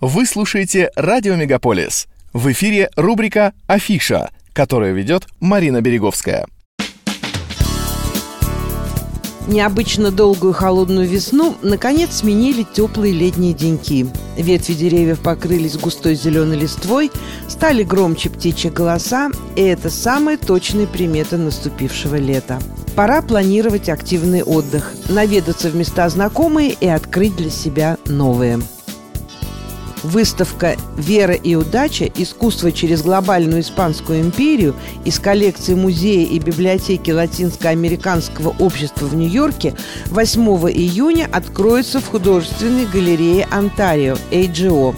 Вы слушаете «Радио Мегаполис». В эфире рубрика «Афиша», которую ведет Марина Береговская. Необычно долгую холодную весну наконец сменили теплые летние деньки. Ветви деревьев покрылись густой зеленой листвой, стали громче птичьи голоса, и это самые точные приметы наступившего лета. Пора планировать активный отдых, наведаться в места знакомые и открыть для себя новые – Выставка «Вера и удача. Искусство через глобальную Испанскую империю» из коллекции музея и библиотеки Латинско-американского общества в Нью-Йорке 8 июня откроется в художественной галерее Онтарио AGO.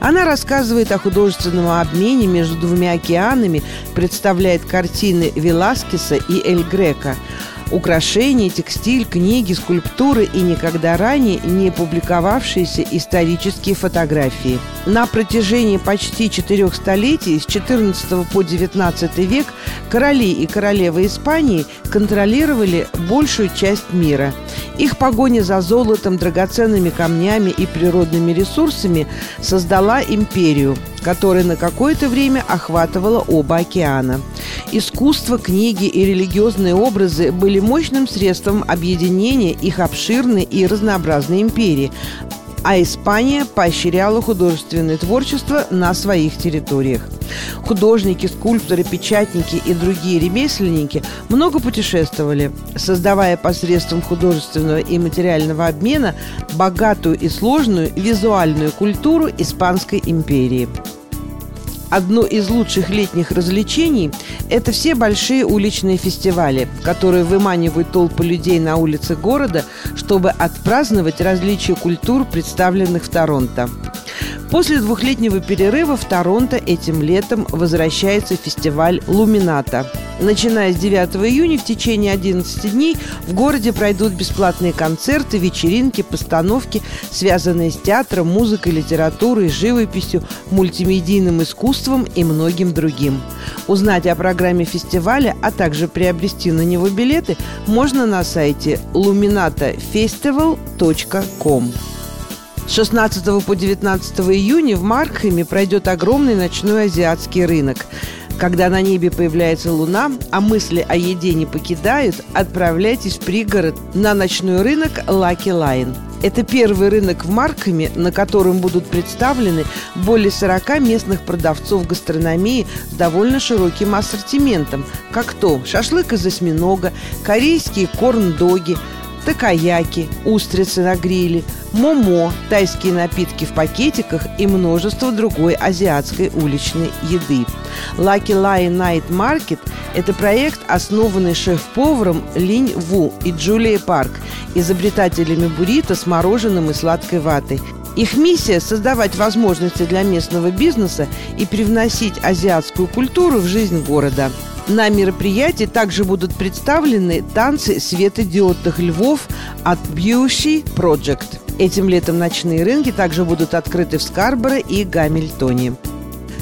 Она рассказывает о художественном обмене между двумя океанами, представляет картины Веласкеса и Эль Грека – украшения, текстиль, книги, скульптуры и никогда ранее не публиковавшиеся исторические фотографии. На протяжении почти четырех столетий, с 14 по 19 век, короли и королевы Испании контролировали большую часть мира. Их погоня за золотом, драгоценными камнями и природными ресурсами создала империю, которая на какое-то время охватывала оба океана. Искусство, книги и религиозные образы были мощным средством объединения их обширной и разнообразной империи, а Испания поощряла художественное творчество на своих территориях. Художники, скульпторы, печатники и другие ремесленники много путешествовали, создавая посредством художественного и материального обмена богатую и сложную визуальную культуру Испанской империи – Одно из лучших летних развлечений – это все большие уличные фестивали, которые выманивают толпы людей на улицы города, чтобы отпраздновать различия культур, представленных в Торонто. После двухлетнего перерыва в Торонто этим летом возвращается фестиваль «Лумината», Начиная с 9 июня в течение 11 дней в городе пройдут бесплатные концерты, вечеринки, постановки, связанные с театром, музыкой, литературой, живописью, мультимедийным искусством и многим другим. Узнать о программе фестиваля, а также приобрести на него билеты можно на сайте luminatofestival.com. С 16 по 19 июня в Маркхеме пройдет огромный ночной азиатский рынок – когда на небе появляется луна, а мысли о еде не покидают, отправляйтесь в пригород на ночной рынок Lucky Lion. Это первый рынок в Маркхеме, на котором будут представлены более 40 местных продавцов гастрономии с довольно широким ассортиментом, как то шашлык из осьминога, корейские корн-доги – такаяки, устрицы на гриле, момо, тайские напитки в пакетиках и множество другой азиатской уличной еды. Lucky Lion Night Market – это проект, основанный шеф-поваром Линь Ву и Джулией Парк, изобретателями буррито с мороженым и сладкой ватой. Их миссия – создавать возможности для местного бизнеса и привносить азиатскую культуру в жизнь города – на мероприятии также будут представлены танцы светодиодных львов от Beauty Project. Этим летом ночные рынки также будут открыты в Скарборо и Гамильтоне.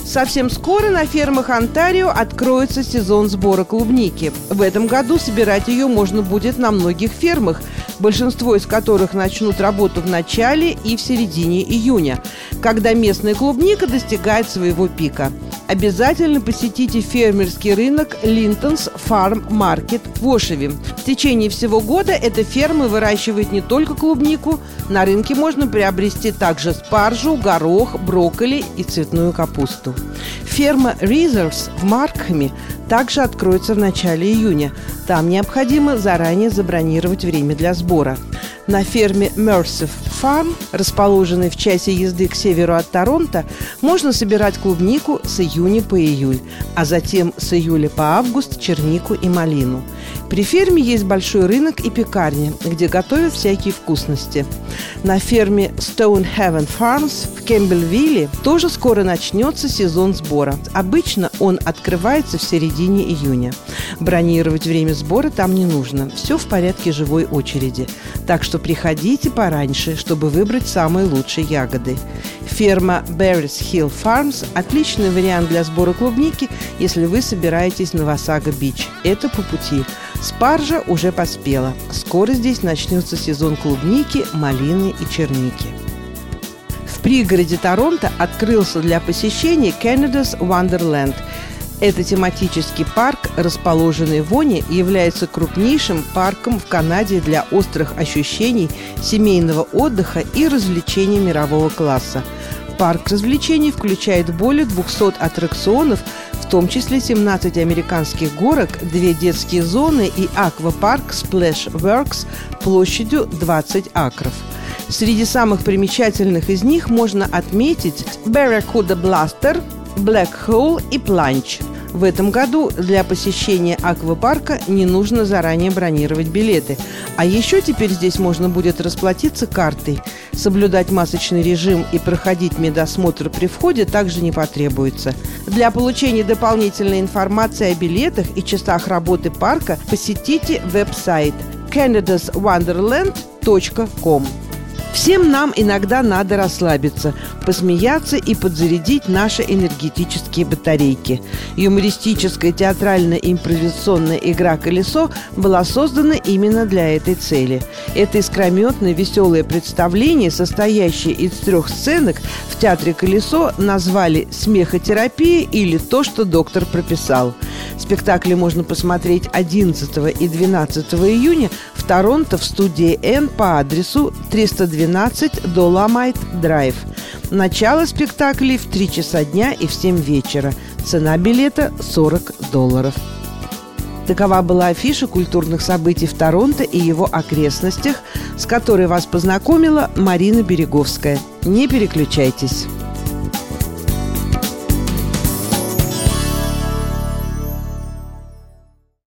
Совсем скоро на фермах Онтарио откроется сезон сбора клубники. В этом году собирать ее можно будет на многих фермах, большинство из которых начнут работу в начале и в середине июня, когда местная клубника достигает своего пика – обязательно посетите фермерский рынок Линтонс Farm Market в Ошеве. В течение всего года эта ферма выращивает не только клубнику, на рынке можно приобрести также спаржу, горох, брокколи и цветную капусту. Ферма Reserves в Маркхаме также откроется в начале июня. Там необходимо заранее забронировать время для сбора. На ферме Mersive Farm, расположенной в часе езды к северу от Торонто, можно собирать клубнику с июня по июль, а затем с июля по август чернику и малину. При ферме есть большой рынок и пекарня, где готовят всякие вкусности. На ферме Stone Heaven Farms в Кембельвилле тоже скоро начнется сезон сбора. Обычно он открывается в середине июня. Бронировать время сбора там не нужно. Все в порядке живой очереди. Так что приходите пораньше, чтобы выбрать самые лучшие ягоды. Ферма Berries Hill Farms – отличный вариант для сбора клубники, если вы собираетесь на Васага-Бич. Это по пути. Спаржа уже поспела. Скоро здесь начнется сезон клубники, малины и черники. В пригороде Торонто открылся для посещения Canada's Wonderland – это тематический парк, расположенный в Оне, является крупнейшим парком в Канаде для острых ощущений, семейного отдыха и развлечений мирового класса. Парк развлечений включает более 200 аттракционов, в том числе 17 американских горок, две детские зоны и аквапарк Splash Works площадью 20 акров. Среди самых примечательных из них можно отметить Barracuda Blaster, Black Hole и Plunge – в этом году для посещения аквапарка не нужно заранее бронировать билеты. А еще теперь здесь можно будет расплатиться картой. Соблюдать масочный режим и проходить медосмотр при входе также не потребуется. Для получения дополнительной информации о билетах и часах работы парка посетите веб-сайт canadaswonderland.com. Всем нам иногда надо расслабиться, посмеяться и подзарядить наши энергетические батарейки. Юмористическая театральная импровизационная игра «Колесо» была создана именно для этой цели. Это искрометное веселое представление, состоящее из трех сценок, в театре «Колесо» назвали «Смехотерапия» или «То, что доктор прописал». Спектакли можно посмотреть 11 и 12 июня в Торонто в студии «Н» по адресу 312 Доломайт Драйв. Начало спектаклей в 3 часа дня и в 7 вечера. Цена билета 40 долларов. Такова была афиша культурных событий в Торонто и его окрестностях, с которой вас познакомила Марина Береговская. Не переключайтесь.